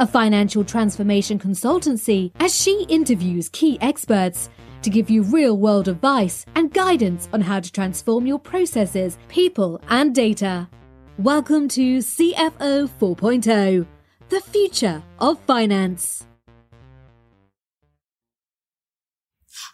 a financial transformation consultancy, as she interviews key experts to give you real world advice and guidance on how to transform your processes, people, and data. Welcome to CFO 4.0, the future of finance.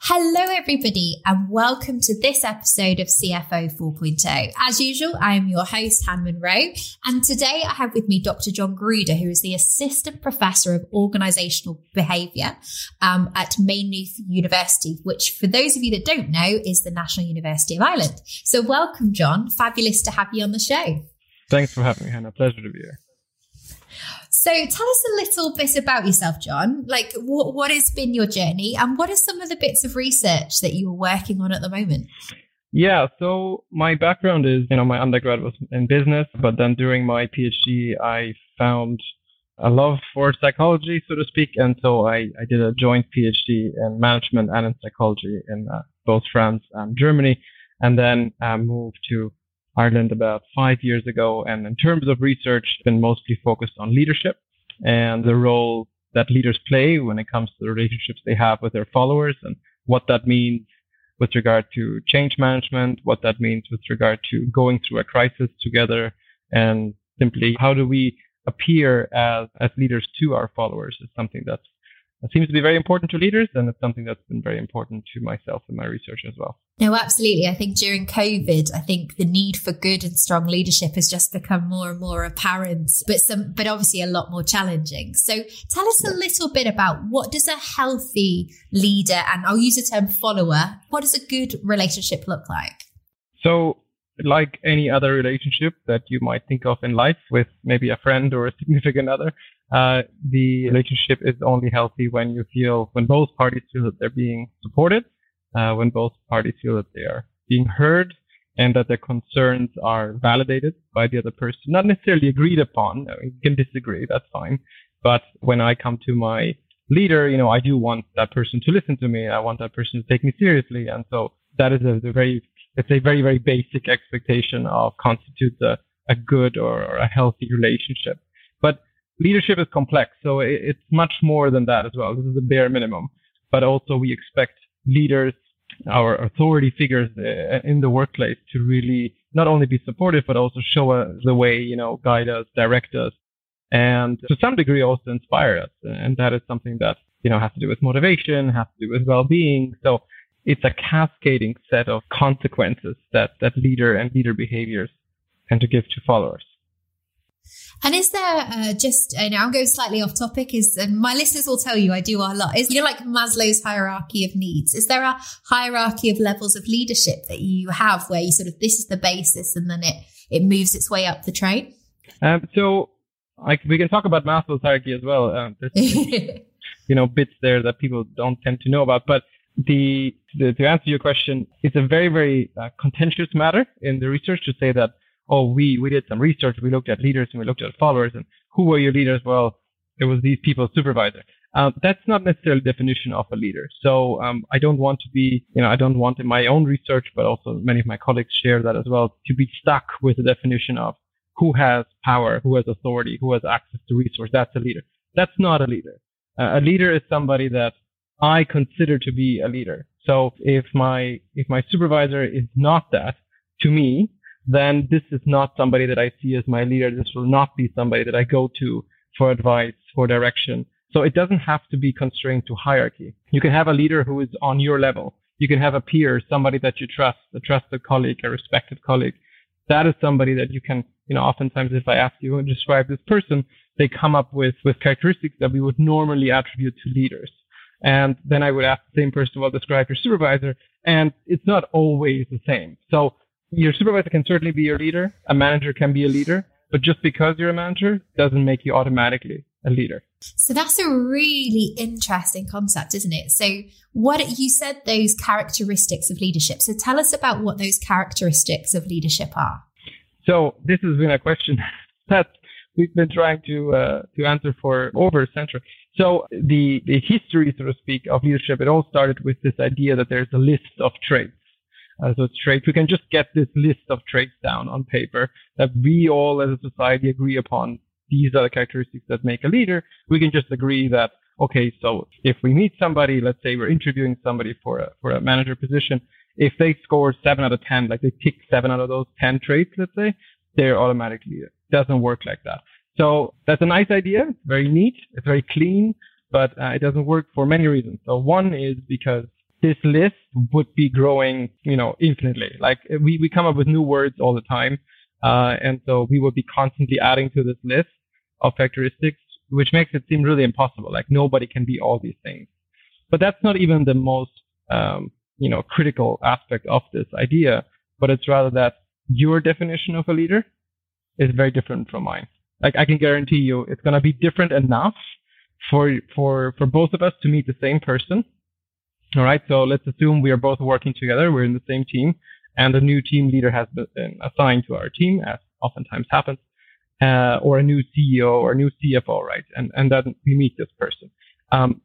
Hello, everybody, and welcome to this episode of CFO 4.0. As usual, I am your host, Han Monroe, and today I have with me Dr. John Gruda, who is the Assistant Professor of Organizational Behavior um, at Maynooth University, which, for those of you that don't know, is the National University of Ireland. So, welcome, John. Fabulous to have you on the show. Thanks for having me, Hannah. Pleasure to be here. So tell us a little bit about yourself, John. Like what, what has been your journey and what are some of the bits of research that you are working on at the moment? Yeah, so my background is, you know, my undergrad was in business, but then during my PhD, I found a love for psychology, so to speak. And so I, I did a joint PhD in management and in psychology in uh, both France and Germany, and then uh, moved to Ireland about five years ago. And in terms of research, been mostly focused on leadership and the role that leaders play when it comes to the relationships they have with their followers and what that means with regard to change management, what that means with regard to going through a crisis together, and simply how do we appear as, as leaders to our followers is something that's it seems to be very important to leaders, and it's something that's been very important to myself in my research as well. No, absolutely. I think during COVID, I think the need for good and strong leadership has just become more and more apparent, but some, but obviously a lot more challenging. So tell us a little bit about what does a healthy leader, and I'll use the term follower, what does a good relationship look like? So like any other relationship that you might think of in life with maybe a friend or a significant other, uh, the relationship is only healthy when you feel, when both parties feel that they're being supported, uh, when both parties feel that they are being heard and that their concerns are validated by the other person, not necessarily agreed upon. You can disagree, that's fine. But when I come to my leader, you know, I do want that person to listen to me. I want that person to take me seriously. And so that is a, a very, it's a very, very basic expectation of constitutes a, a good or, or a healthy relationship. But leadership is complex, so it's much more than that as well. This is the bare minimum. But also we expect leaders, our authority figures uh, in the workplace to really not only be supportive, but also show us the way, you know, guide us, direct us, and to some degree also inspire us. And that is something that, you know, has to do with motivation, has to do with well-being. So it's a cascading set of consequences that, that leader and leader behaviors tend to give to followers. And is there uh, just, I know I'm going slightly off topic, is, and my listeners will tell you I do a lot, is, you know, like Maslow's hierarchy of needs. Is there a hierarchy of levels of leadership that you have where you sort of, this is the basis and then it, it moves its way up the train? Um, so I, we can talk about Maslow's hierarchy as well. Um, there's, you know, bits there that people don't tend to know about, but the, the to answer your question, it's a very, very uh, contentious matter in the research to say that oh, we, we did some research. We looked at leaders and we looked at followers and who were your leaders? Well, it was these people's supervisor. Um, that's not necessarily the definition of a leader. So um, I don't want to be, you know, I don't want in my own research, but also many of my colleagues share that as well, to be stuck with the definition of who has power, who has authority, who has access to resource. That's a leader. That's not a leader. Uh, a leader is somebody that I consider to be a leader. So if my if my supervisor is not that, to me, then this is not somebody that I see as my leader. This will not be somebody that I go to for advice, for direction. So it doesn't have to be constrained to hierarchy. You can have a leader who is on your level. You can have a peer, somebody that you trust, a trusted colleague, a respected colleague. That is somebody that you can, you know, oftentimes if I ask you to describe this person, they come up with, with characteristics that we would normally attribute to leaders. And then I would ask the same person, well, describe your supervisor. And it's not always the same. So your supervisor can certainly be your leader. A manager can be a leader, but just because you're a manager doesn't make you automatically a leader. So that's a really interesting concept, isn't it? So what you said those characteristics of leadership. So tell us about what those characteristics of leadership are. So this has been a question that we've been trying to uh, to answer for over a century. So the the history, so to speak, of leadership, it all started with this idea that there's a list of traits. Uh, so it's traits, we can just get this list of traits down on paper that we all as a society agree upon. These are the characteristics that make a leader. We can just agree that okay, so if we meet somebody, let's say we're interviewing somebody for a for a manager position, if they score seven out of ten, like they tick seven out of those ten traits, let's say, they're automatically leader. Doesn't work like that. So that's a nice idea. Very neat. It's very clean, but uh, it doesn't work for many reasons. So one is because this list would be growing, you know, infinitely. Like we, we come up with new words all the time. Uh, and so we would be constantly adding to this list of characteristics, which makes it seem really impossible. Like nobody can be all these things. But that's not even the most, um, you know, critical aspect of this idea, but it's rather that your definition of a leader is very different from mine. Like I can guarantee you, it's gonna be different enough for for for both of us to meet the same person. All right. So let's assume we are both working together. We're in the same team, and a new team leader has been assigned to our team, as oftentimes happens, uh, or a new CEO or new CFO, right? And and then we meet this person. Um,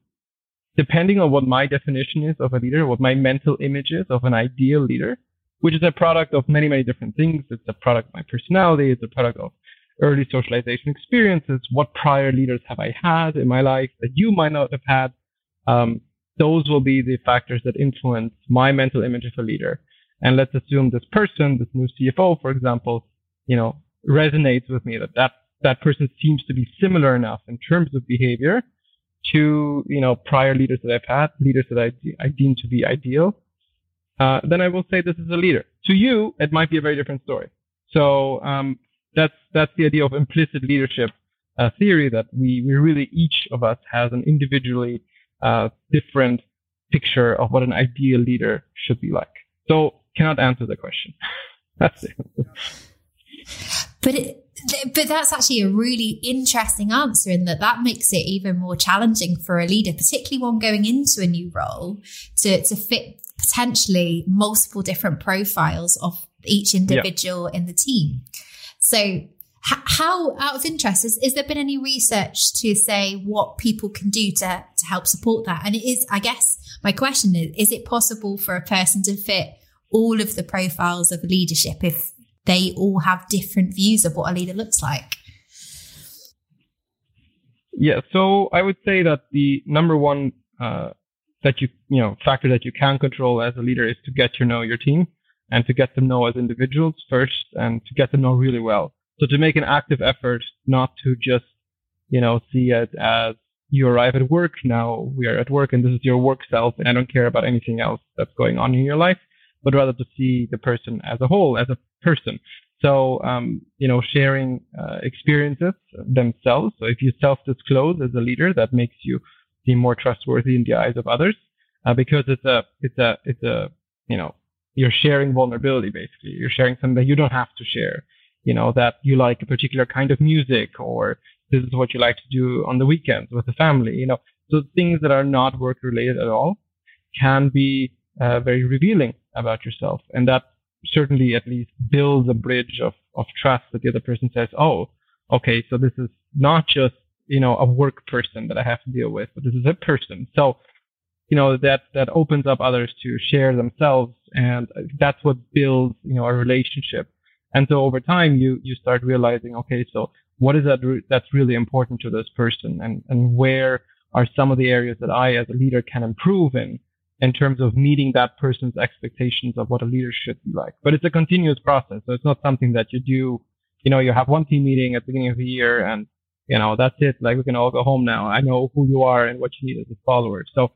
depending on what my definition is of a leader, what my mental image is of an ideal leader, which is a product of many, many different things. It's a product of my personality. It's a product of early socialization experiences. What prior leaders have I had in my life that you might not have had? Um, those will be the factors that influence my mental image of a leader. And let's assume this person, this new CFO, for example, you know, resonates with me that that, that person seems to be similar enough in terms of behavior to, you know, prior leaders that I've had, leaders that I, I deem to be ideal. Uh, then I will say this is a leader. To you, it might be a very different story. So um, that's that's the idea of implicit leadership uh, theory that we we really each of us has an individually uh, different picture of what an ideal leader should be like. So cannot answer the question. that's it. But it, but that's actually a really interesting answer in that that makes it even more challenging for a leader, particularly one going into a new role to, to fit potentially multiple different profiles of each individual yeah. in the team. So how, out of interest, is, is there been any research to say what people can do to, to help support that? And it is, I guess, my question is, is it possible for a person to fit all of the profiles of leadership if they all have different views of what a leader looks like? Yeah, so I would say that the number one uh, that you you know factor that you can control as a leader is to get to know your team and to get them know as individuals first and to get them know really well. So to make an active effort not to just you know see it as you arrive at work now we are at work and this is your work self and I don't care about anything else that's going on in your life, but rather to see the person as a whole as a person. So, um, you know, sharing uh, experiences themselves. So if you self-disclose as a leader, that makes you seem more trustworthy in the eyes of others uh, because it's a it's a it's a you know you're sharing vulnerability basically you're sharing something that you don't have to share you know that you like a particular kind of music or this is what you like to do on the weekends with the family you know so things that are not work related at all can be uh, very revealing about yourself and that certainly at least builds a bridge of of trust that the other person says oh okay so this is not just you know, a work person that I have to deal with, but this is a person. So, you know, that, that opens up others to share themselves. And that's what builds, you know, a relationship. And so over time, you, you start realizing, okay, so what is that re- that's really important to this person and, and where are some of the areas that I as a leader can improve in, in terms of meeting that person's expectations of what a leader should be like. But it's a continuous process. So it's not something that you do, you know, you have one team meeting at the beginning of the year and you know, that's it. Like we can all go home now. I know who you are and what you need as a follower. So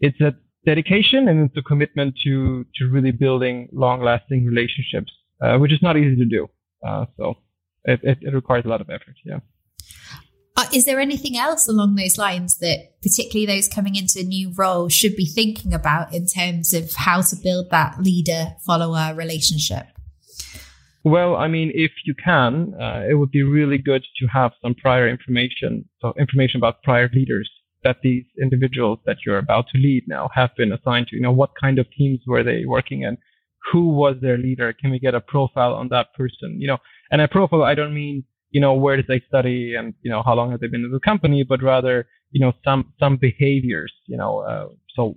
it's a dedication and it's a commitment to, to really building long lasting relationships, uh, which is not easy to do. Uh, so it, it, it, requires a lot of effort. Yeah. Uh, is there anything else along those lines that particularly those coming into a new role should be thinking about in terms of how to build that leader follower relationship? Well, I mean, if you can, uh, it would be really good to have some prior information, so information about prior leaders that these individuals that you're about to lead now have been assigned to. You know, what kind of teams were they working in? Who was their leader? Can we get a profile on that person? You know, and a profile, I don't mean, you know, where did they study and, you know, how long have they been in the company, but rather, you know, some, some behaviors, you know, uh, so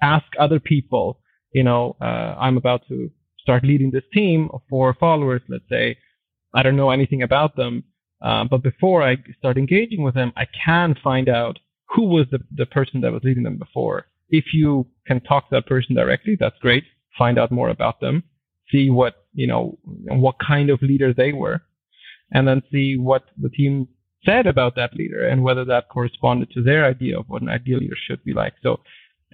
ask other people, you know, uh, I'm about to start leading this team of four followers, let's say, I don't know anything about them. Uh, but before I start engaging with them, I can find out who was the, the person that was leading them before. If you can talk to that person directly, that's great. Find out more about them, see what, you know, what kind of leader they were, and then see what the team said about that leader and whether that corresponded to their idea of what an ideal leader should be like. So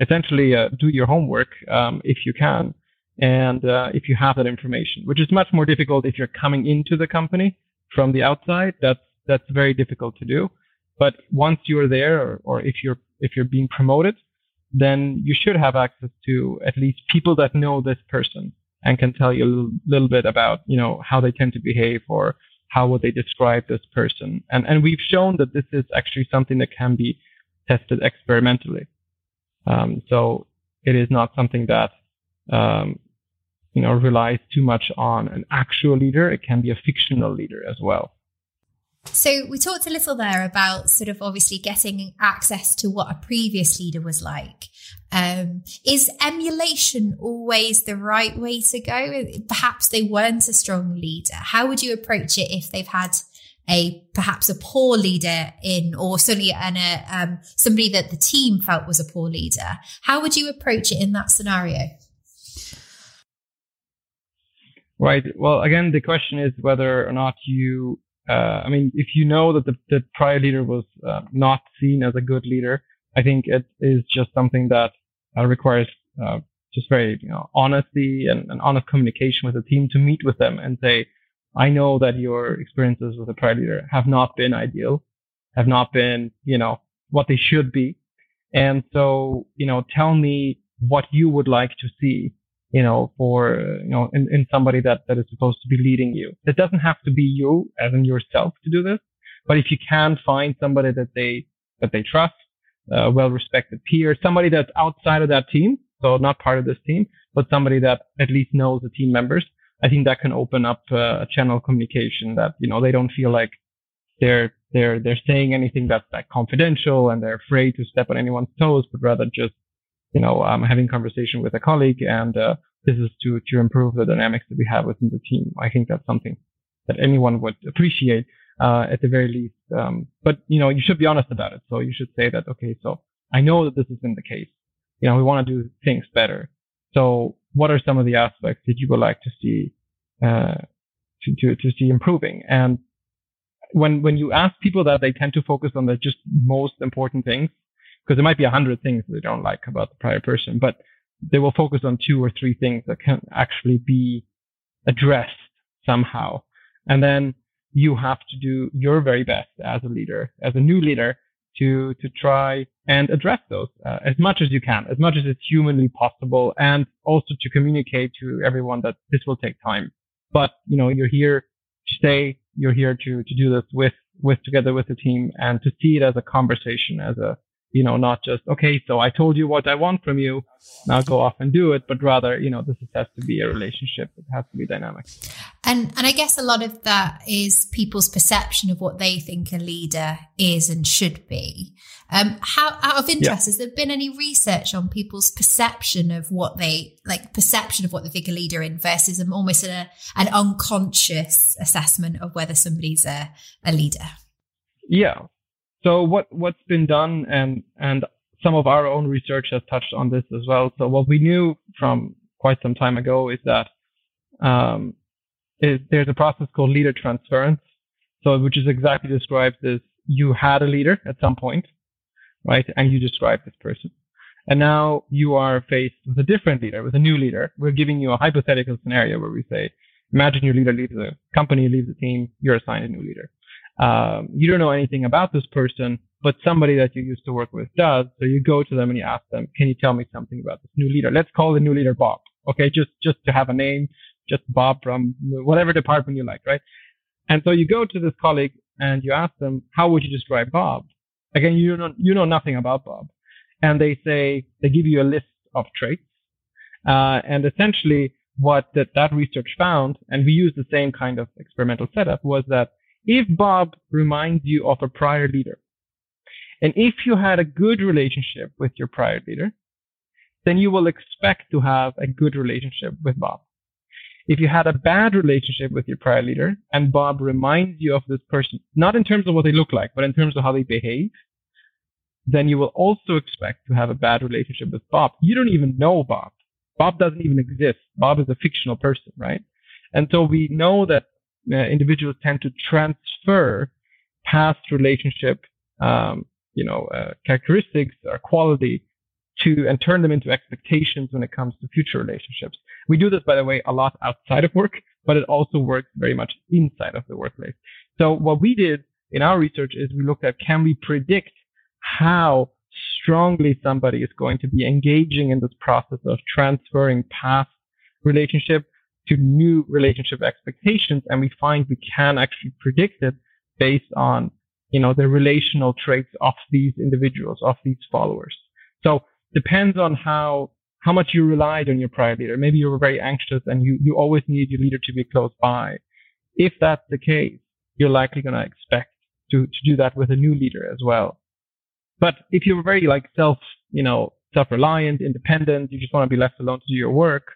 essentially, uh, do your homework um, if you can and uh, if you have that information, which is much more difficult if you're coming into the company from the outside. That's that's very difficult to do. But once you're there, or, or if you're if you're being promoted, then you should have access to at least people that know this person and can tell you a little, little bit about you know how they tend to behave or how would they describe this person. And and we've shown that this is actually something that can be tested experimentally. Um, so it is not something that um, you know, relies too much on an actual leader. It can be a fictional leader as well. So we talked a little there about sort of obviously getting access to what a previous leader was like. Um, is emulation always the right way to go? Perhaps they weren't a strong leader. How would you approach it if they've had a perhaps a poor leader in, or certainly an, a, um, somebody that the team felt was a poor leader? How would you approach it in that scenario? Right. Well, again, the question is whether or not you, uh, I mean, if you know that the, the prior leader was uh, not seen as a good leader, I think it is just something that uh, requires uh, just very, you know, honesty and, and, honest communication with the team to meet with them and say, I know that your experiences with the prior leader have not been ideal, have not been, you know, what they should be. And so, you know, tell me what you would like to see you know, for, you know, in, in somebody that, that is supposed to be leading you. It doesn't have to be you as in yourself to do this, but if you can find somebody that they, that they trust, uh, well-respected peer, somebody that's outside of that team, so not part of this team, but somebody that at least knows the team members, I think that can open up uh, a channel communication that, you know, they don't feel like they're, they're, they're saying anything that's like confidential and they're afraid to step on anyone's toes, but rather just you know, I'm having conversation with a colleague and uh, this is to, to improve the dynamics that we have within the team. I think that's something that anyone would appreciate, uh, at the very least. Um, but, you know, you should be honest about it. So you should say that, okay, so I know that this been the case. You know, we want to do things better. So what are some of the aspects that you would like to see, uh, to, to, to see improving? And when, when you ask people that, they tend to focus on the just most important things because there might be a hundred things they don't like about the prior person, but they will focus on two or three things that can actually be addressed somehow. And then you have to do your very best as a leader, as a new leader, to to try and address those uh, as much as you can, as much as it's humanly possible, and also to communicate to everyone that this will take time. But you know, you're here to stay. You're here to to do this with with together with the team, and to see it as a conversation, as a you know, not just, okay, so I told you what I want from you. Now go off and do it, but rather, you know, this has to be a relationship. It has to be dynamic. And, and I guess a lot of that is people's perception of what they think a leader is and should be. Um, how, out of interest, yeah. has there been any research on people's perception of what they, like perception of what they think a leader in versus an, almost a, an unconscious assessment of whether somebody's a, a leader? Yeah. So what what's been done and and some of our own research has touched on this as well. So what we knew from quite some time ago is that um, is there's a process called leader transference. So which is exactly described as you had a leader at some point, right? And you described this person. And now you are faced with a different leader, with a new leader. We're giving you a hypothetical scenario where we say, imagine your leader leaves the company, leaves the team, you're assigned a new leader um, you don't know anything about this person, but somebody that you used to work with does. So you go to them and you ask them, can you tell me something about this new leader? Let's call the new leader Bob. Okay. Just, just to have a name just Bob from whatever department you like, right? And so you go to this colleague and you ask them, how would you describe Bob? Again, you know, you know nothing about Bob. And they say, they give you a list of traits. Uh, and essentially what that, that research found, and we used the same kind of experimental setup, was that if Bob reminds you of a prior leader, and if you had a good relationship with your prior leader, then you will expect to have a good relationship with Bob. If you had a bad relationship with your prior leader and Bob reminds you of this person, not in terms of what they look like, but in terms of how they behave, then you will also expect to have a bad relationship with Bob. You don't even know Bob. Bob doesn't even exist. Bob is a fictional person, right? And so we know that uh, individuals tend to transfer past relationship, um, you know, uh, characteristics or quality to and turn them into expectations when it comes to future relationships. We do this, by the way, a lot outside of work, but it also works very much inside of the workplace. So what we did in our research is we looked at can we predict how strongly somebody is going to be engaging in this process of transferring past relationship to new relationship expectations. And we find we can actually predict it based on, you know, the relational traits of these individuals, of these followers. So depends on how how much you relied on your prior leader. Maybe you were very anxious and you, you always needed your leader to be close by. If that's the case, you're likely going to expect to, to do that with a new leader as well. But if you're very like self, you know, self-reliant, independent, you just want to be left alone to do your work,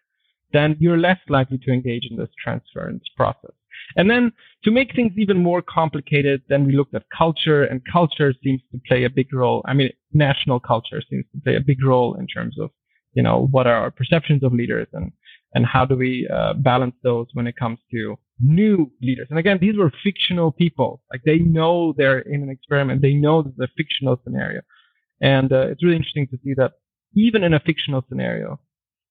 then you're less likely to engage in this transference process. And then to make things even more complicated, then we looked at culture and culture seems to play a big role. I mean, national culture seems to play a big role in terms of, you know, what are our perceptions of leaders and, and how do we uh, balance those when it comes to new leaders. And again, these were fictional people. Like they know they're in an experiment. They know this is a fictional scenario. And uh, it's really interesting to see that even in a fictional scenario,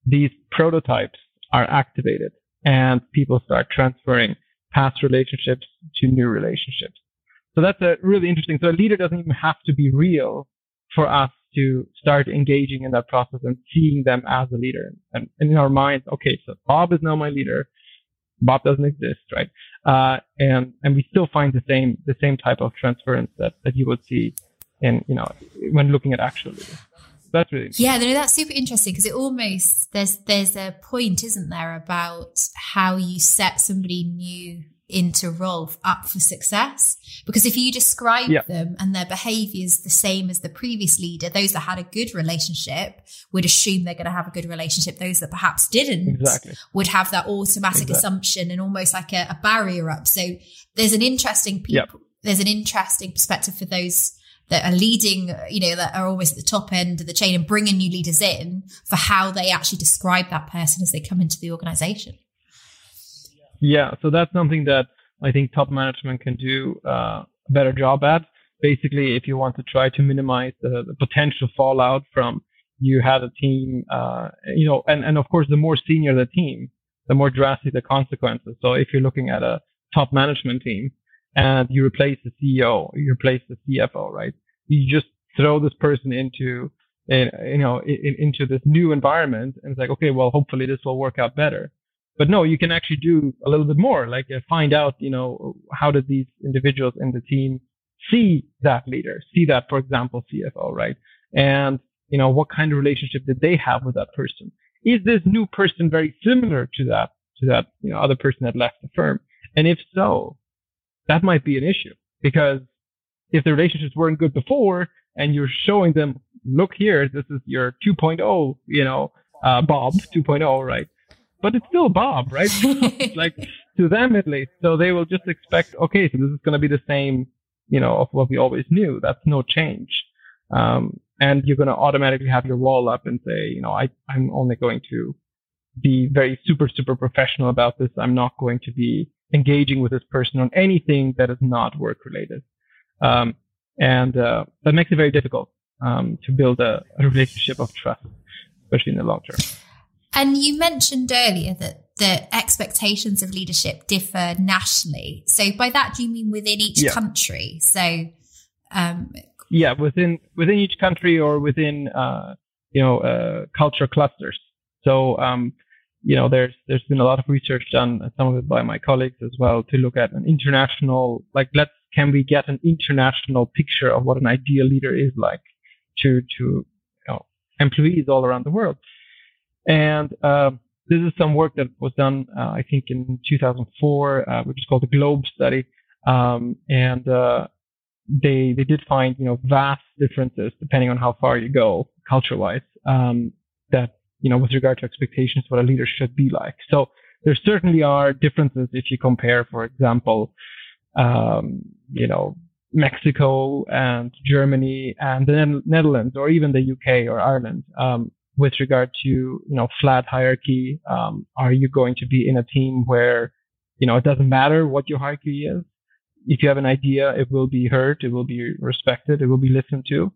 these prototypes are activated and people start transferring past relationships to new relationships. So that's a really interesting. So a leader doesn't even have to be real for us to start engaging in that process and seeing them as a leader. And, and in our minds, okay, so Bob is now my leader. Bob doesn't exist, right? Uh, and and we still find the same the same type of transference that, that you would see in you know when looking at actual leaders. That's really yeah, no, that's super interesting because it almost there's there's a point, isn't there, about how you set somebody new into role up for success. Because if you describe yeah. them and their behaviors the same as the previous leader, those that had a good relationship would assume they're going to have a good relationship. Those that perhaps didn't exactly. would have that automatic exactly. assumption and almost like a, a, barrier up. So there's an interesting people, there's an interesting perspective for those that are leading, you know, that are always at the top end of the chain and bringing new leaders in for how they actually describe that person as they come into the organization. Yeah, so that's something that I think top management can do uh, a better job at. Basically, if you want to try to minimize the, the potential fallout from you had a team, uh, you know, and, and of course, the more senior the team, the more drastic the consequences. So if you're looking at a top management team and you replace the CEO, you replace the CFO, right? You just throw this person into, you know, in, into this new environment and it's like, okay, well, hopefully this will work out better but no, you can actually do a little bit more, like uh, find out, you know, how did these individuals in the team see that leader, see that, for example, CFO, right? And, you know, what kind of relationship did they have with that person? Is this new person very similar to that, to that, you know, other person that left the firm? And if so, that might be an issue because if the relationships weren't good before and you're showing them, look here, this is your 2.0, you know, uh, Bob 2.0, right? but it's still Bob, right? like to them at least. So they will just expect, okay, so this is going to be the same, you know, of what we always knew. That's no change. Um, and you're going to automatically have your wall up and say, you know, I, I'm only going to be very super, super professional about this. I'm not going to be engaging with this person on anything that is not work related. Um, and, uh, that makes it very difficult, um, to build a, a relationship of trust, especially in the long term. And you mentioned earlier that the expectations of leadership differ nationally. So by that, do you mean within each yeah. country? So, um, yeah, within within each country or within uh, you know uh, culture clusters. So um, you know, there's there's been a lot of research done, some of it by my colleagues as well, to look at an international, like, let's can we get an international picture of what an ideal leader is like to to you know, employees all around the world. And uh, this is some work that was done, uh, I think, in 2004, uh, which is called the Globe Study, um, and uh, they they did find you know vast differences depending on how far you go culture-wise. Um, that you know with regard to expectations what a leader should be like. So there certainly are differences if you compare, for example, um, you know Mexico and Germany and the Netherlands or even the UK or Ireland. Um, with regard to you know flat hierarchy, um, are you going to be in a team where you know it doesn't matter what your hierarchy is? if you have an idea, it will be heard, it will be respected, it will be listened to.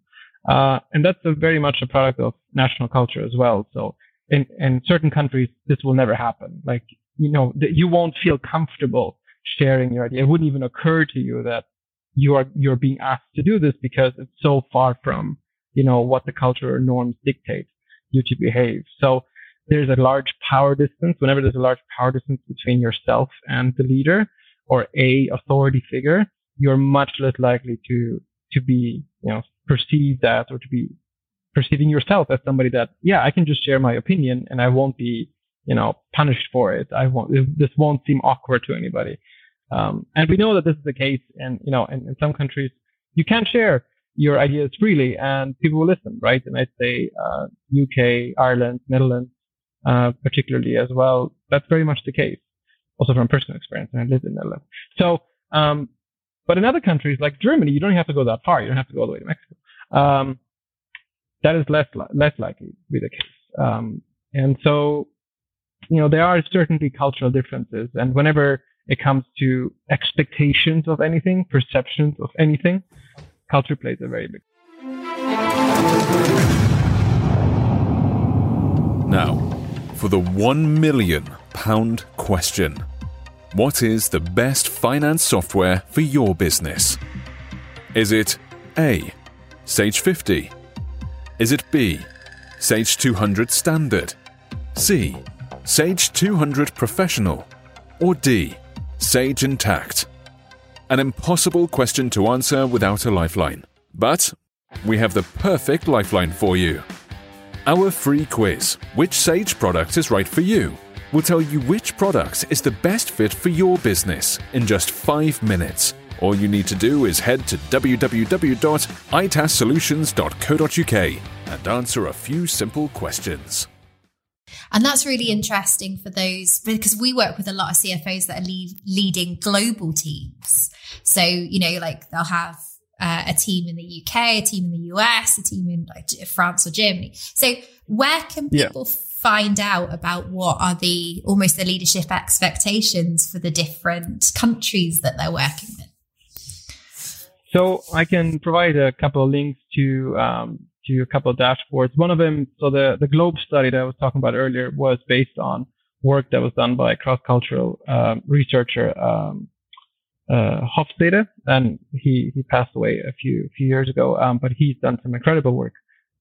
Uh, and that's very much a product of national culture as well. So in, in certain countries, this will never happen. Like, you know, you won't feel comfortable sharing your idea. It wouldn't even occur to you that you are, you're being asked to do this because it's so far from, you know, what the culture or norms dictate you to behave. So there's a large power distance. Whenever there's a large power distance between yourself and the leader, or a authority figure, you're much less likely to to be you know perceived that or to be perceiving yourself as somebody that yeah I can just share my opinion and I won't be you know punished for it. I won't this won't seem awkward to anybody. Um, and we know that this is the case, and you know, in, in some countries you can share your ideas freely, and people will listen, right? And I'd say uh, UK, Ireland, Netherlands, uh, particularly as well. That's very much the case also from personal experience, and I lived in Netherlands. So, um, but in other countries like Germany, you don't have to go that far. You don't have to go all the way to Mexico. Um, that is less less likely to be the case. Um, and so, you know, there are certainly cultural differences, and whenever it comes to expectations of anything, perceptions of anything, culture plays a very big. Now, for the one million pound question. What is the best finance software for your business? Is it A. Sage 50? Is it B. Sage 200 Standard? C. Sage 200 Professional? Or D. Sage Intacct? An impossible question to answer without a lifeline. But we have the perfect lifeline for you. Our free quiz Which Sage product is right for you? Will tell you which product is the best fit for your business in just five minutes. All you need to do is head to www.itassolutions.co.uk and answer a few simple questions. And that's really interesting for those because we work with a lot of CFOs that are lead, leading global teams. So, you know, like they'll have uh, a team in the UK, a team in the US, a team in like France or Germany. So, where can people yeah find out about what are the almost the leadership expectations for the different countries that they're working with? So I can provide a couple of links to um, to a couple of dashboards. One of them, so the the Globe study that I was talking about earlier, was based on work that was done by a cross-cultural um, researcher, um, uh, Hofstede, and he he passed away a few few years ago. Um, but he's done some incredible work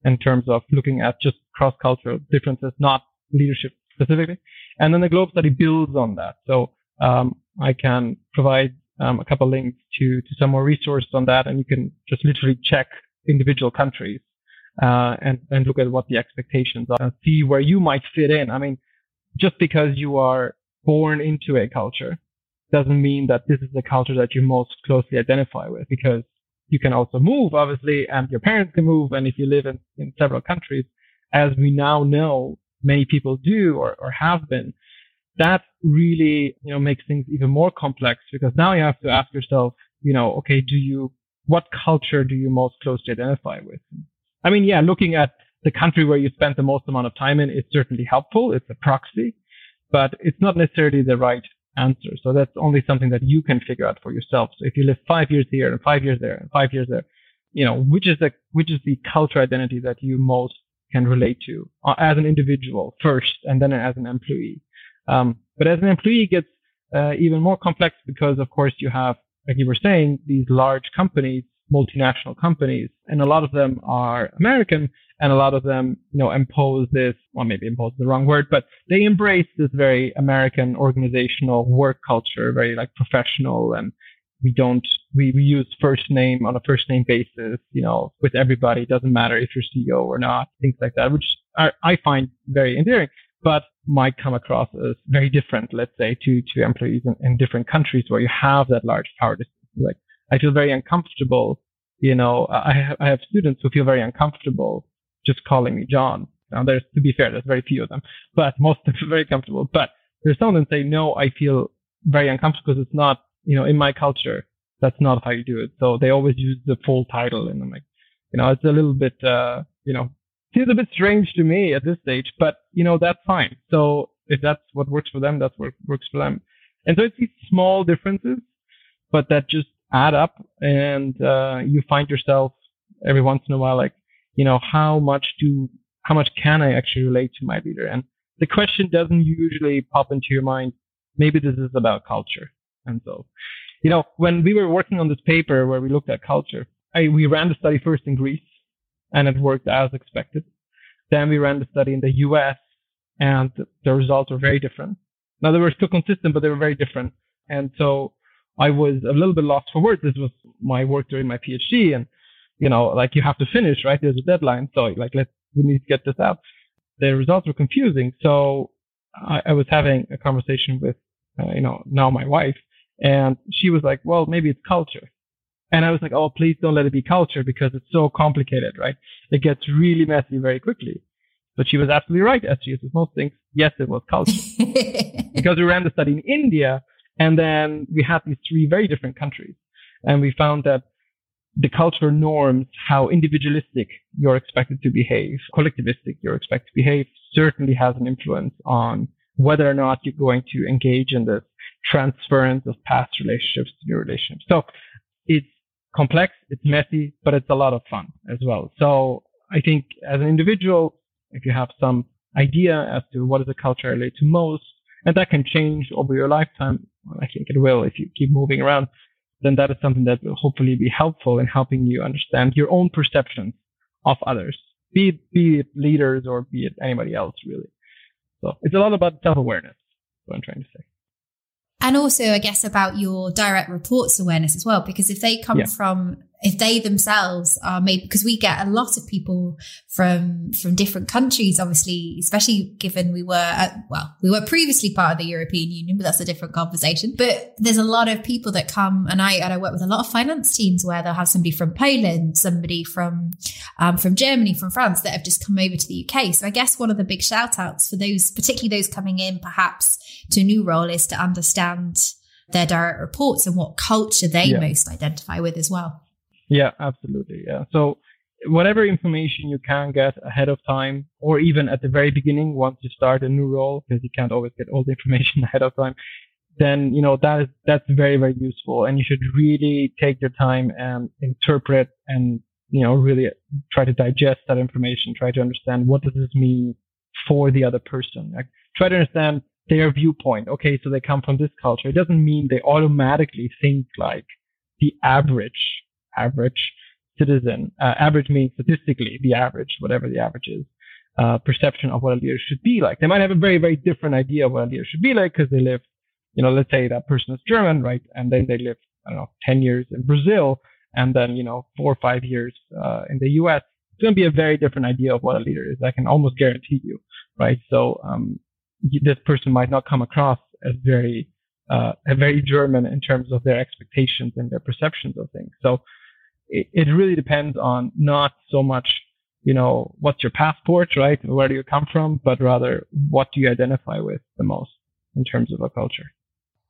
in terms of looking at just cross-cultural differences, not leadership specifically. And then the Globe study builds on that. So um, I can provide um, a couple links to to some more resources on that, and you can just literally check individual countries uh, and and look at what the expectations are, and see where you might fit in. I mean, just because you are born into a culture doesn't mean that this is the culture that you most closely identify with, because you can also move, obviously, and your parents can move. And if you live in, in several countries, as we now know, many people do or, or have been, that really, you know, makes things even more complex because now you have to ask yourself, you know, okay, do you, what culture do you most closely identify with? I mean, yeah, looking at the country where you spent the most amount of time in is certainly helpful. It's a proxy, but it's not necessarily the right answer. So that's only something that you can figure out for yourself. So if you live five years here and five years there and five years there, you know, which is the, which is the culture identity that you most can relate to uh, as an individual first and then as an employee. Um, but as an employee it gets uh, even more complex because of course you have, like you were saying, these large companies multinational companies, and a lot of them are American, and a lot of them, you know, impose this, well, maybe impose the wrong word, but they embrace this very American organizational work culture, very like professional, and we don't, we, we use first name on a first name basis, you know, with everybody. It doesn't matter if you're CEO or not, things like that, which I, I find very endearing, but might come across as very different, let's say, to, to employees in, in different countries where you have that large power distance. Like, I feel very uncomfortable. You know, I have, I have students who feel very uncomfortable just calling me John. Now, there's, to be fair, there's very few of them, but most of them are very comfortable. But there's some that say, no, I feel very uncomfortable because it's not, you know, in my culture, that's not how you do it. So they always use the full title. And I'm like, you know, it's a little bit, uh, you know, seems a bit strange to me at this stage, but you know, that's fine. So if that's what works for them, that's what works for them. And so it's these small differences, but that just add up and, uh, you find yourself every once in a while, like, you know, how much do, how much can I actually relate to my leader? And the question doesn't usually pop into your mind. Maybe this is about culture. And so, you know, when we were working on this paper where we looked at culture, I, we ran the study first in Greece and it worked as expected. Then we ran the study in the US and the results were very different. Now they were still consistent, but they were very different. And so I was a little bit lost for words. This was my work during my PhD and, you know, like you have to finish, right? There's a deadline. So like, let's, we need to get this out. The results were confusing. So I, I was having a conversation with, uh, you know, now my wife and she was like, well, maybe it's culture. And I was like, oh, please don't let it be culture because it's so complicated, right? It gets really messy very quickly. But she was absolutely right, as she is with most things. Yes, it was culture. because we ran the study in India and then we had these three very different countries. And we found that the cultural norms, how individualistic you're expected to behave, collectivistic you're expected to behave, certainly has an influence on whether or not you're going to engage in this transference of past relationships to new relationships. So it's complex, it's messy, but it's a lot of fun as well. So I think as an individual, if you have some idea as to what is the culture I relate to most, and that can change over your lifetime, I think it will if you keep moving around, then that is something that will hopefully be helpful in helping you understand your own perceptions of others, be it, be it leaders or be it anybody else, really. So it's a lot about self-awareness, what I'm trying to say and also i guess about your direct reports awareness as well because if they come yeah. from if they themselves are maybe because we get a lot of people from from different countries obviously especially given we were at, well we were previously part of the european union but that's a different conversation. But there's a lot of people that come and i and i work with a lot of finance teams where they'll have somebody from poland somebody from um, from germany from france that have just come over to the uk so i guess one of the big shout outs for those particularly those coming in perhaps to a new role is to understand their direct reports and what culture they yeah. most identify with as well yeah, absolutely. Yeah. So whatever information you can get ahead of time or even at the very beginning once you start a new role because you can't always get all the information ahead of time then you know that is that's very very useful and you should really take your time and interpret and you know really try to digest that information try to understand what does this mean for the other person like try to understand their viewpoint okay so they come from this culture it doesn't mean they automatically think like the average average citizen. Uh, average means statistically the average, whatever the average is, uh, perception of what a leader should be like. They might have a very, very different idea of what a leader should be like because they live, you know, let's say that person is German, right? And then they live, I don't know, 10 years in Brazil and then, you know, four or five years, uh, in the US. It's going to be a very different idea of what a leader is. I can almost guarantee you, right? So, um, this person might not come across as very, uh, very German in terms of their expectations and their perceptions of things. So it, it really depends on not so much, you know, what's your passport, right? Where do you come from, but rather what do you identify with the most in terms of a culture.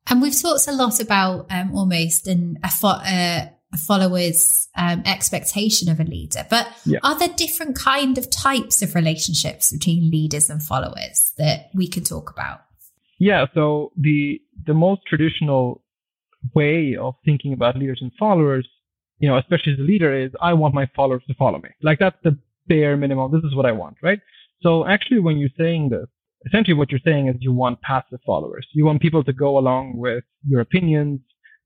And we've talked a lot about um, almost an, a, fo- uh, a follower's um, expectation of a leader, but yeah. are there different kind of types of relationships between leaders and followers that we can talk about? Yeah, so the the most traditional way of thinking about leaders and followers you know, especially as a leader, is I want my followers to follow me. Like that's the bare minimum. This is what I want, right? So actually, when you're saying this, essentially what you're saying is you want passive followers. You want people to go along with your opinions.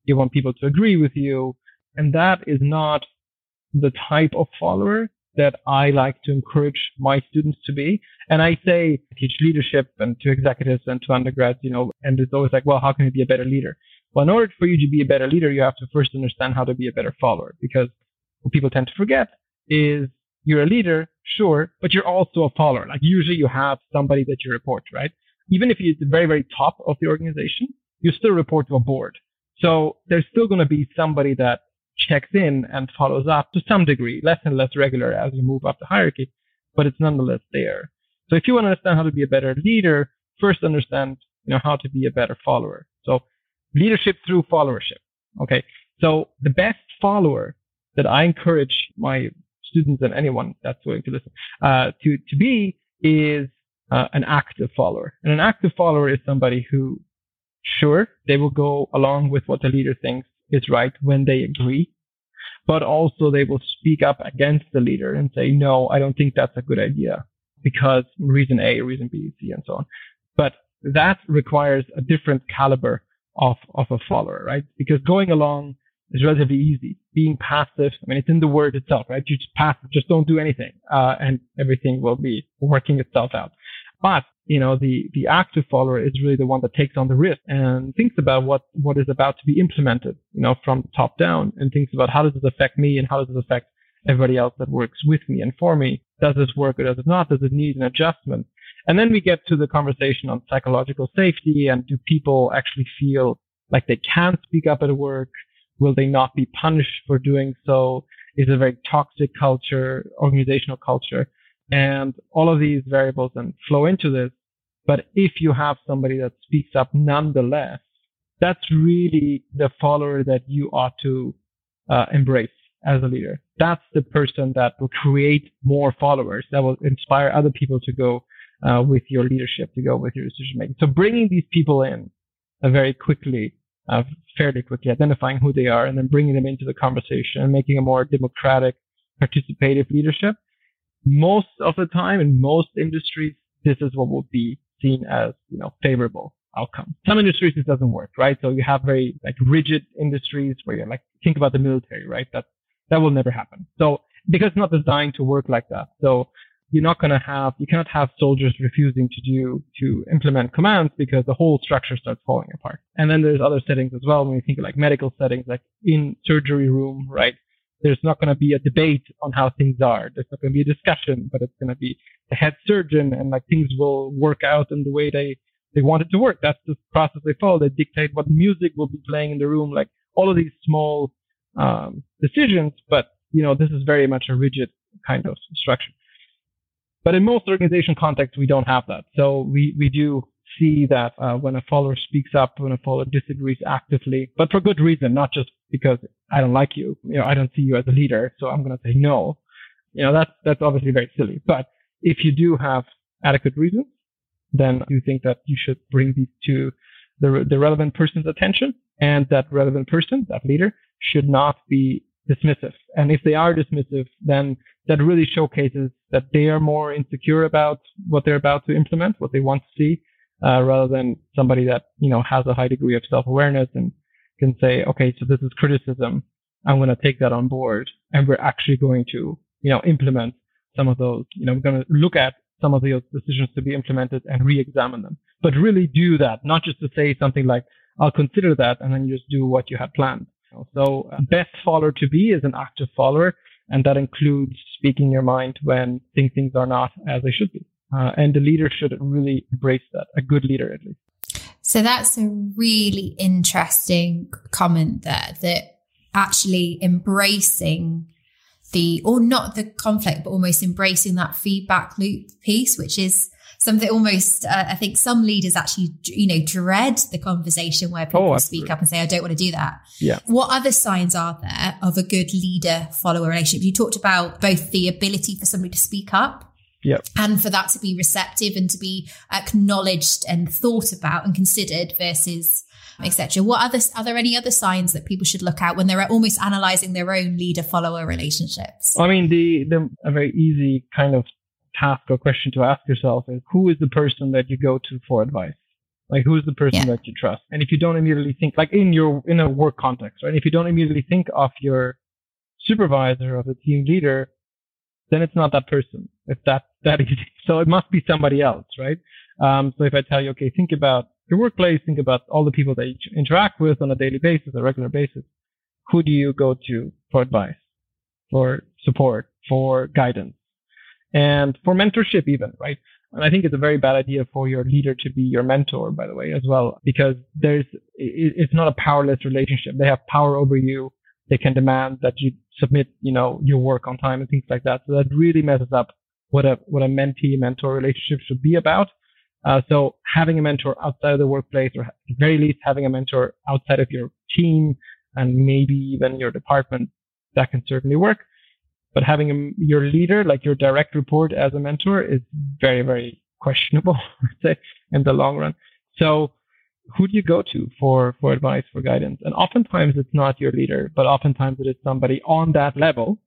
You want people to agree with you. And that is not the type of follower that I like to encourage my students to be. And I say teach leadership and to executives and to undergrads, you know, and it's always like, well, how can you be a better leader? Well, in order for you to be a better leader, you have to first understand how to be a better follower because what people tend to forget is you're a leader, sure, but you're also a follower. Like usually you have somebody that you report, right? Even if you're at the very, very top of the organization, you still report to a board. So there's still going to be somebody that checks in and follows up to some degree, less and less regular as you move up the hierarchy, but it's nonetheless there. So if you want to understand how to be a better leader, first understand, you know, how to be a better follower. So leadership through followership. Okay. So the best follower that I encourage my students and anyone that's willing to listen uh, to to be is uh, an active follower. And an active follower is somebody who, sure, they will go along with what the leader thinks is right when they agree, but also they will speak up against the leader and say, no, I don't think that's a good idea because reason A, reason B, C, and so on. But that requires a different caliber of, of a follower, right? Because going along is relatively easy. Being passive, I mean, it's in the word itself, right? You just passive, just don't do anything, uh, and everything will be working itself out. But you know, the, the active follower is really the one that takes on the risk and thinks about what, what is about to be implemented, you know, from top down and thinks about how does this affect me and how does this affect everybody else that works with me and for me? Does this work or does it not? Does it need an adjustment? And then we get to the conversation on psychological safety and do people actually feel like they can speak up at work? Will they not be punished for doing so? Is it a very toxic culture, organizational culture? And all of these variables then flow into this. But if you have somebody that speaks up nonetheless, that's really the follower that you ought to uh, embrace as a leader. That's the person that will create more followers, that will inspire other people to go uh, with your leadership, to go with your decision making. So bringing these people in uh, very quickly, uh, fairly quickly, identifying who they are, and then bringing them into the conversation and making a more democratic, participative leadership most of the time in most industries, this is what will be seen as, you know, favorable outcome. Some industries this doesn't work, right? So you have very like rigid industries where you're like think about the military, right? That that will never happen. So because it's not designed to work like that. So you're not going to have, you cannot have soldiers refusing to do, to implement commands because the whole structure starts falling apart. And then there's other settings as well. When you think of like medical settings, like in surgery room, right? there's not going to be a debate on how things are. There's not going to be a discussion, but it's going to be the head surgeon and like things will work out in the way they, they want it to work. That's the process they follow. They dictate what music will be playing in the room, like all of these small um, decisions. But, you know, this is very much a rigid kind of structure. But in most organization contexts, we don't have that. So we, we do see that uh, when a follower speaks up, when a follower disagrees actively, but for good reason, not just because I don't like you. You know, I don't see you as a leader, so I'm going to say no. You know, that's that's obviously very silly. But if you do have adequate reasons, then you think that you should bring these to the the relevant person's attention, and that relevant person, that leader, should not be dismissive. And if they are dismissive, then that really showcases that they are more insecure about what they're about to implement, what they want to see, uh, rather than somebody that you know has a high degree of self-awareness and can say, okay, so this is criticism. I'm going to take that on board, and we're actually going to you know implement some of those. You know, we're going to look at some of those decisions to be implemented and re-examine them. But really do that, not just to say something like, I'll consider that, and then you just do what you had planned. So uh, best follower to be is an active follower, and that includes speaking your mind when things things are not as they should be. Uh, and the leader should really embrace that, a good leader at least. So that's a really interesting comment there that actually embracing the, or not the conflict, but almost embracing that feedback loop piece, which is something almost, uh, I think some leaders actually, you know, dread the conversation where people oh, speak up and say, I don't want to do that. Yeah. What other signs are there of a good leader follower relationship? You talked about both the ability for somebody to speak up Yep. And for that to be receptive and to be acknowledged and thought about and considered versus etc. What other are there any other signs that people should look out when they're almost analyzing their own leader follower relationships? I mean, the the a very easy kind of task or question to ask yourself is who is the person that you go to for advice? Like who is the person yeah. that you trust? And if you don't immediately think like in your in a work context, right? If you don't immediately think of your supervisor or the team leader, then it's not that person. If that that easy. So it must be somebody else, right? Um, so if I tell you, okay, think about your workplace, think about all the people that you interact with on a daily basis, a regular basis. Who do you go to for advice, for support, for guidance, and for mentorship even, right? And I think it's a very bad idea for your leader to be your mentor, by the way, as well, because there's, it's not a powerless relationship. They have power over you. They can demand that you submit, you know, your work on time and things like that. So that really messes up what a, what a mentee mentor relationship should be about. Uh, so having a mentor outside of the workplace, or at the very least having a mentor outside of your team and maybe even your department, that can certainly work. But having a, your leader, like your direct report as a mentor is very, very questionable, I'd say, in the long run. So who do you go to for, for advice, for guidance? And oftentimes it's not your leader, but oftentimes it is somebody on that level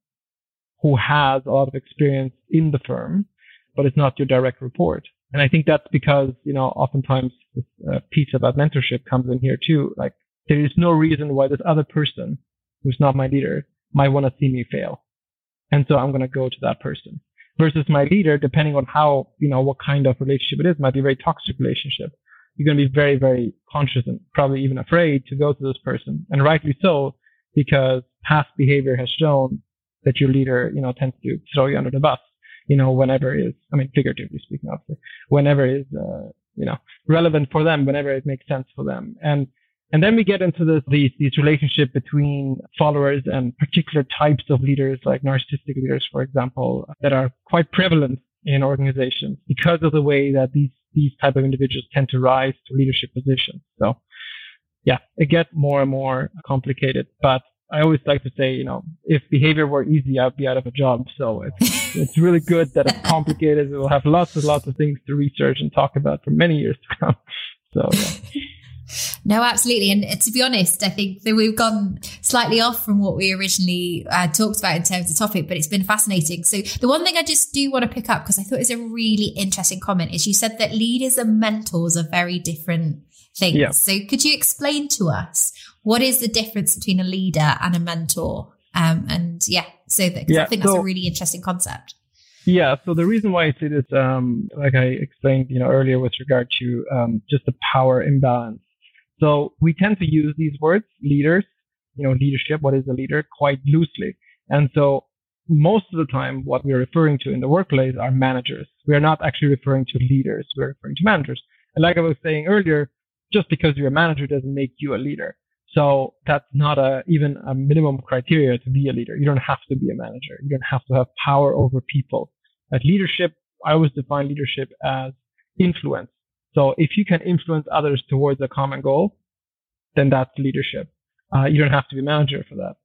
who has a lot of experience in the firm, but it's not your direct report. And I think that's because, you know, oftentimes this uh, piece about mentorship comes in here too. Like there is no reason why this other person who's not my leader might want to see me fail. And so I'm going to go to that person versus my leader, depending on how, you know, what kind of relationship it is, might be a very toxic relationship. You're going to be very, very conscious and probably even afraid to go to this person. And rightly so, because past behavior has shown that your leader, you know, tends to throw you under the bus, you know, whenever is, I mean, figuratively speaking, obviously, whenever is, uh, you know, relevant for them, whenever it makes sense for them. And and then we get into this, these, these relationship between followers and particular types of leaders, like narcissistic leaders, for example, that are quite prevalent in organizations because of the way that these, these type of individuals tend to rise to leadership positions. So yeah, it gets more and more complicated, but I always like to say, you know, if behavior were easy, I'd be out of a job. So it's, it's really good that it's complicated. We'll have lots and lots of things to research and talk about for many years to come. So yeah. No, absolutely. And uh, to be honest, I think that we've gone slightly off from what we originally uh, talked about in terms of the topic, but it's been fascinating. So the one thing I just do want to pick up because I thought it was a really interesting comment is you said that leaders and mentors are very different things. Yeah. So could you explain to us what is the difference between a leader and a mentor? Um, and yeah, so that, yeah, I think that's so, a really interesting concept. Yeah. So the reason why I say this, um, like I explained, you know, earlier with regard to um, just the power imbalance so we tend to use these words, leaders, you know, leadership, what is a leader, quite loosely. And so most of the time, what we're referring to in the workplace are managers. We are not actually referring to leaders. We're referring to managers. And like I was saying earlier, just because you're a manager doesn't make you a leader. So that's not a, even a minimum criteria to be a leader. You don't have to be a manager. You don't have to have power over people. At leadership, I always define leadership as influence. So if you can influence others towards a common goal, then that's leadership. Uh, you don't have to be a manager for that.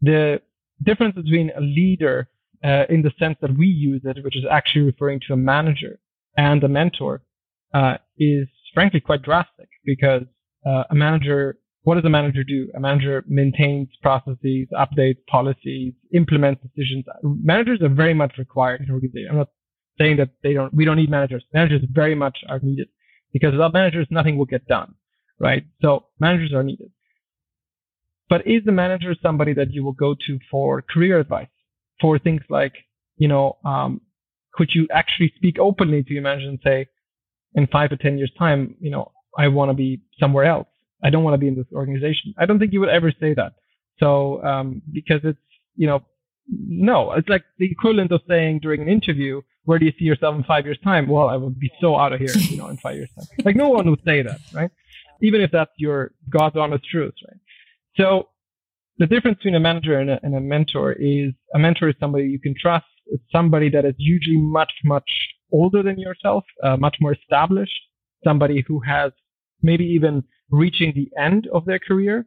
The difference between a leader uh, in the sense that we use it, which is actually referring to a manager and a mentor, uh, is frankly quite drastic because uh, a manager, what does a manager do? A manager maintains processes, updates policies, implements decisions. Managers are very much required in organizations. I'm not saying that they don't, we don't need managers. Managers very much are needed because without managers, nothing will get done, right? So managers are needed. But is the manager somebody that you will go to for career advice, for things like, you know, um, could you actually speak openly to your manager and say, in five or 10 years time, you know, I want to be somewhere else. I don't want to be in this organization. I don't think you would ever say that. So, um, because it's, you know, no, it's like the equivalent of saying during an interview, where do you see yourself in five years time? Well, I would be so out of here, you know, in five years time. Like no one would say that, right? Even if that's your God's honest truth, right? So the difference between a manager and a, and a mentor is a mentor is somebody you can trust. It's somebody that is usually much, much older than yourself, uh, much more established, somebody who has maybe even reaching the end of their career.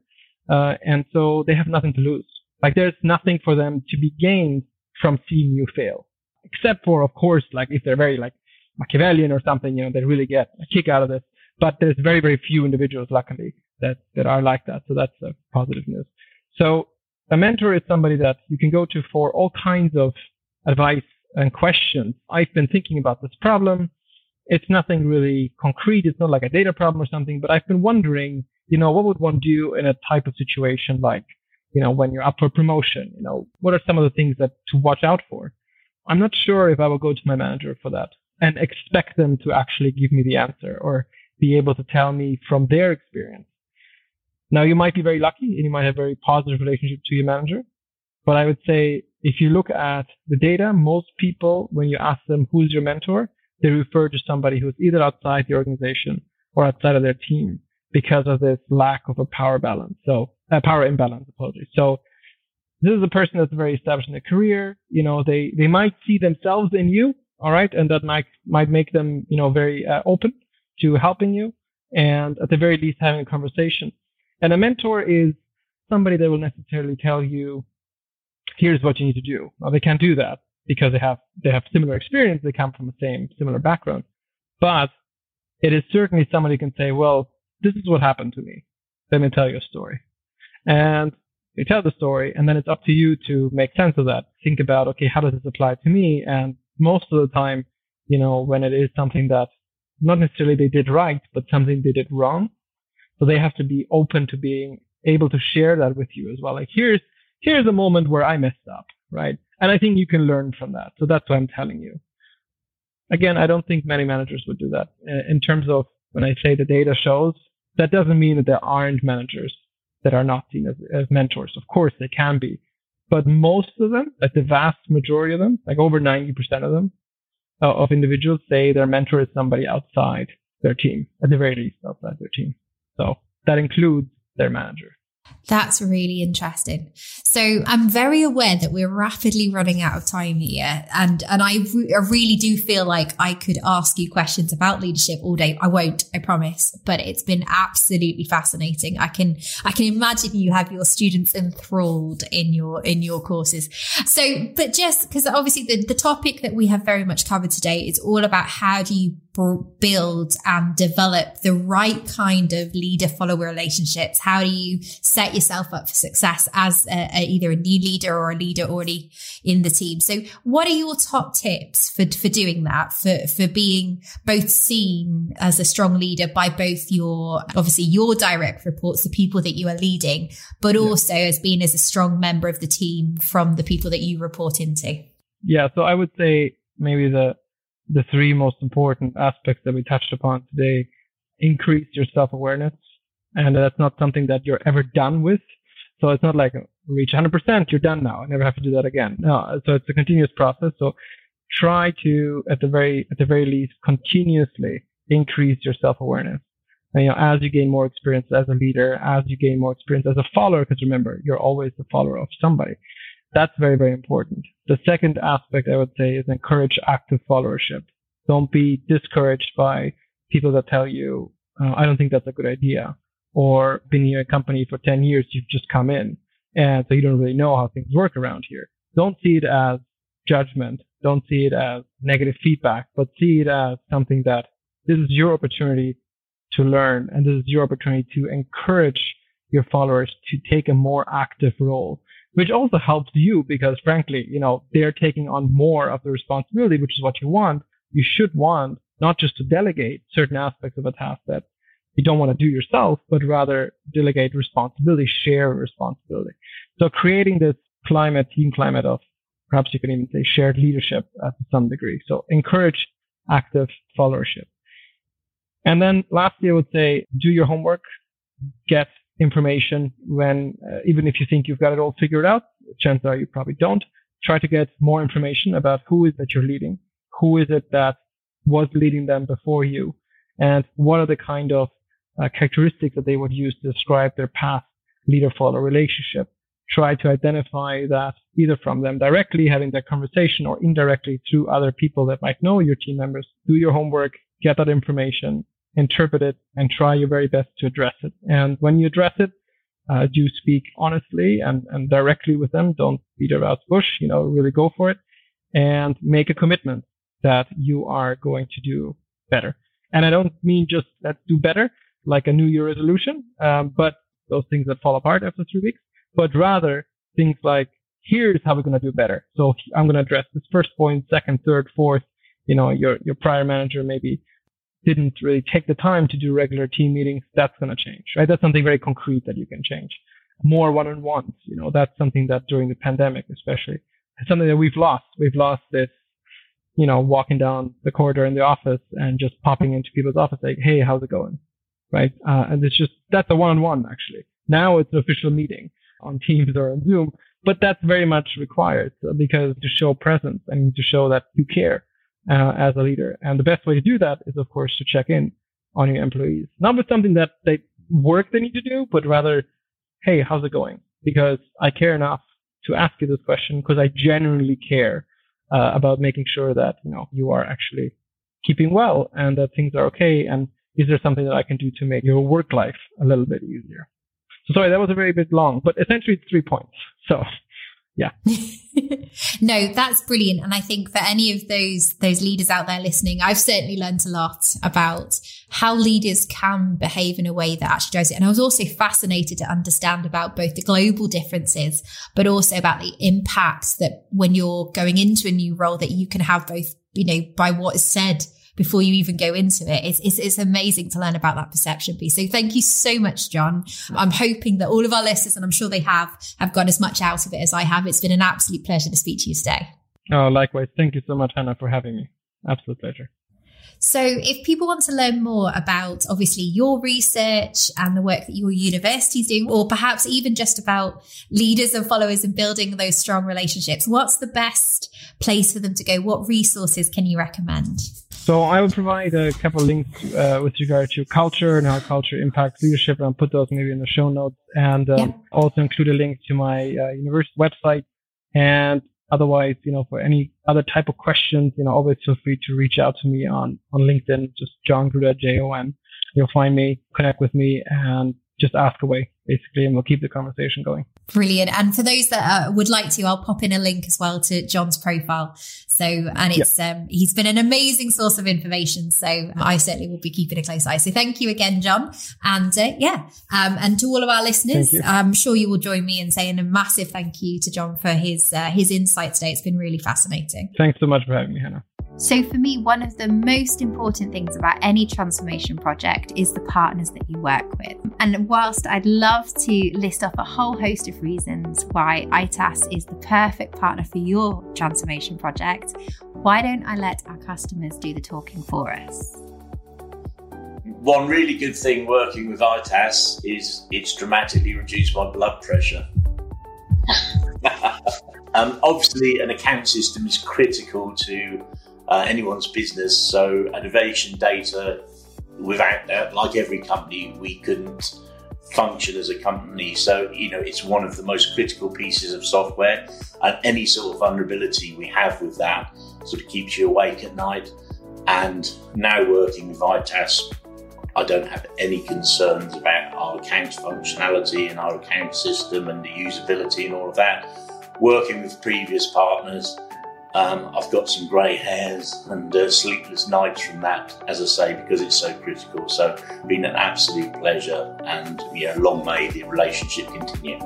Uh, and so they have nothing to lose. Like there's nothing for them to be gained from seeing you fail except for, of course, like if they're very like Machiavellian or something, you know, they really get a kick out of this. But there's very, very few individuals, luckily, that, that are like that. So that's a positive news. So a mentor is somebody that you can go to for all kinds of advice and questions. I've been thinking about this problem. It's nothing really concrete. It's not like a data problem or something, but I've been wondering, you know, what would one do in a type of situation like, you know, when you're up for promotion, you know, what are some of the things that to watch out for? I'm not sure if I will go to my manager for that and expect them to actually give me the answer or be able to tell me from their experience. Now you might be very lucky and you might have a very positive relationship to your manager. But I would say if you look at the data, most people, when you ask them who's your mentor, they refer to somebody who's either outside the organization or outside of their team because of this lack of a power balance. So, uh, power imbalance, apologies. So, this is a person that's very established in their career. You know, they, they might see themselves in you. All right. And that might, might make them, you know, very uh, open to helping you and at the very least having a conversation. And a mentor is somebody that will necessarily tell you, here's what you need to do. They can't do that because they have, they have similar experience. They come from the same similar background, but it is certainly somebody who can say, well, this is what happened to me. Let me tell you a story. And you tell the story, and then it's up to you to make sense of that. Think about, okay, how does this apply to me? And most of the time, you know, when it is something that not necessarily they did right, but something they did wrong, so they have to be open to being able to share that with you as well. Like here's here's a moment where I messed up, right? And I think you can learn from that. So that's what I'm telling you. Again, I don't think many managers would do that. Uh, in terms of when I say the data shows, that doesn't mean that there aren't managers that are not seen as, as mentors. Of course, they can be. But most of them, like the vast majority of them, like over 90% of them, uh, of individuals say their mentor is somebody outside their team, at the very least outside their team. So that includes their manager. That's really interesting. So I'm very aware that we're rapidly running out of time here, and and I, re- I really do feel like I could ask you questions about leadership all day. I won't, I promise. But it's been absolutely fascinating. I can I can imagine you have your students enthralled in your in your courses. So, but just because obviously the the topic that we have very much covered today is all about how do you build and develop the right kind of leader follower relationships? How do you set yourself up for success as a, a, either a new leader or a leader already in the team? So what are your top tips for, for doing that, for, for being both seen as a strong leader by both your, obviously your direct reports, the people that you are leading, but also as being as a strong member of the team from the people that you report into? Yeah. So I would say maybe the the three most important aspects that we touched upon today. Increase your self-awareness. And that's not something that you're ever done with. So it's not like reach 100%, you're done now. I never have to do that again. No, so it's a continuous process. So try to, at the very, at the very least, continuously increase your self-awareness. And, you know, as you gain more experience as a leader, as you gain more experience as a follower, because remember, you're always the follower of somebody. That's very, very important. The second aspect I would say is encourage active followership. Don't be discouraged by people that tell you, uh, I don't think that's a good idea, or been in a company for 10 years, you've just come in, and so you don't really know how things work around here. Don't see it as judgment. Don't see it as negative feedback, but see it as something that this is your opportunity to learn, and this is your opportunity to encourage your followers to take a more active role which also helps you because frankly, you know, they're taking on more of the responsibility, which is what you want. You should want not just to delegate certain aspects of a task that you don't want to do yourself, but rather delegate responsibility, share responsibility. So creating this climate, team climate of perhaps you can even say shared leadership uh, to some degree. So encourage active followership. And then lastly, I would say do your homework, get information when, uh, even if you think you've got it all figured out, chances are you probably don't. Try to get more information about who is that you're leading, who is it that was leading them before you, and what are the kind of uh, characteristics that they would use to describe their past leader-follower relationship. Try to identify that either from them directly having that conversation or indirectly through other people that might know your team members. Do your homework, get that information, interpret it, and try your very best to address it. And when you address it, uh, do speak honestly and, and directly with them. Don't beat around the bush, you know, really go for it and make a commitment that you are going to do better. And I don't mean just let's do better, like a New Year resolution, um, but those things that fall apart after three weeks, but rather things like, here's how we're going to do better. So I'm going to address this first point, second, third, fourth. You know, your, your prior manager maybe didn't really take the time to do regular team meetings, that's going to change, right? That's something very concrete that you can change. more one-on-ones. You know, that's something that during the pandemic, especially, it's something that we've lost. We've lost this, you know, walking down the corridor in the office and just popping into people's office like, hey, how's it going? Right? Uh, and it's just that's a one-on-one actually. Now it's an official meeting on Teams or on Zoom, but that's very much required because to show presence and to show that you care uh, as a leader. And the best way to do that is, of course, to check in on your employees, not with something that they work they need to do, but rather, hey, how's it going? Because I care enough to ask you this question because I genuinely care uh, about making sure that you know you are actually keeping well and that things are okay. And is there something that I can do to make your work life a little bit easier? So sorry, that was a very bit long, but essentially it's three points. So yeah. no, that's brilliant. And I think for any of those those leaders out there listening, I've certainly learned a lot about how leaders can behave in a way that actually drives it. And I was also fascinated to understand about both the global differences, but also about the impacts that when you're going into a new role that you can have both, you know, by what is said before you even go into it. It's, it's, it's amazing to learn about that perception piece. So thank you so much, Jon. I'm hoping that all of our listeners, and I'm sure they have, have got as much out of it as I have. It's been an absolute pleasure to speak to you today. Oh, likewise. Thank you so much, Hannah, for having me. Absolute pleasure. So, if people want to learn more about obviously your research and the work that your university is doing, or perhaps even just about leaders and followers and building those strong relationships, what's the best place for them to go? What resources can you recommend? So I will provide a couple links uh, with regard to culture and how culture impacts leadership, and I'll put those maybe in the show notes, and um, yeah. also include a link to my uh, university website. And otherwise, you know, for any other type of questions, you know, always feel free to reach out to me on on LinkedIn, just Jon Gruda, J O N. You'll find me, connect with me, and just ask away basically, and we'll keep the conversation going. Brilliant. And for those that uh, would like to, I'll pop in a link as well to Jon's profile. So, and it's, yep. um, he's been an amazing source of information. So I certainly will be keeping a close eye. So thank you again, Jon. And uh, yeah, um, and to all of our listeners, I'm sure you will join me in saying a massive thank you to Jon for his, uh, his insight today. It's been really fascinating. Thanks so much for having me, Hannah. So, for me, one of the most important things about any transformation project is the partners that you work with. And whilst I'd love to list off a whole host of reasons why ITAS is the perfect partner for your transformation project, why don't I let our customers do the talking for us? One really good thing working with ITAS is it's dramatically reduced my blood pressure. um, obviously, an account system is critical to uh, anyone's business. So innovation data, without that, like every company, we couldn't function as a company. So, you know, it's one of the most critical pieces of software and any sort of vulnerability we have with that sort of keeps you awake at night. And now working with ITAS, I don't have any concerns about our account functionality and our account system and the usability and all of that. Working with previous partners, um, I've got some grey hairs and uh, sleepless nights from that, as I say, because it's so critical. So, been an absolute pleasure, and know, long may the relationship continue.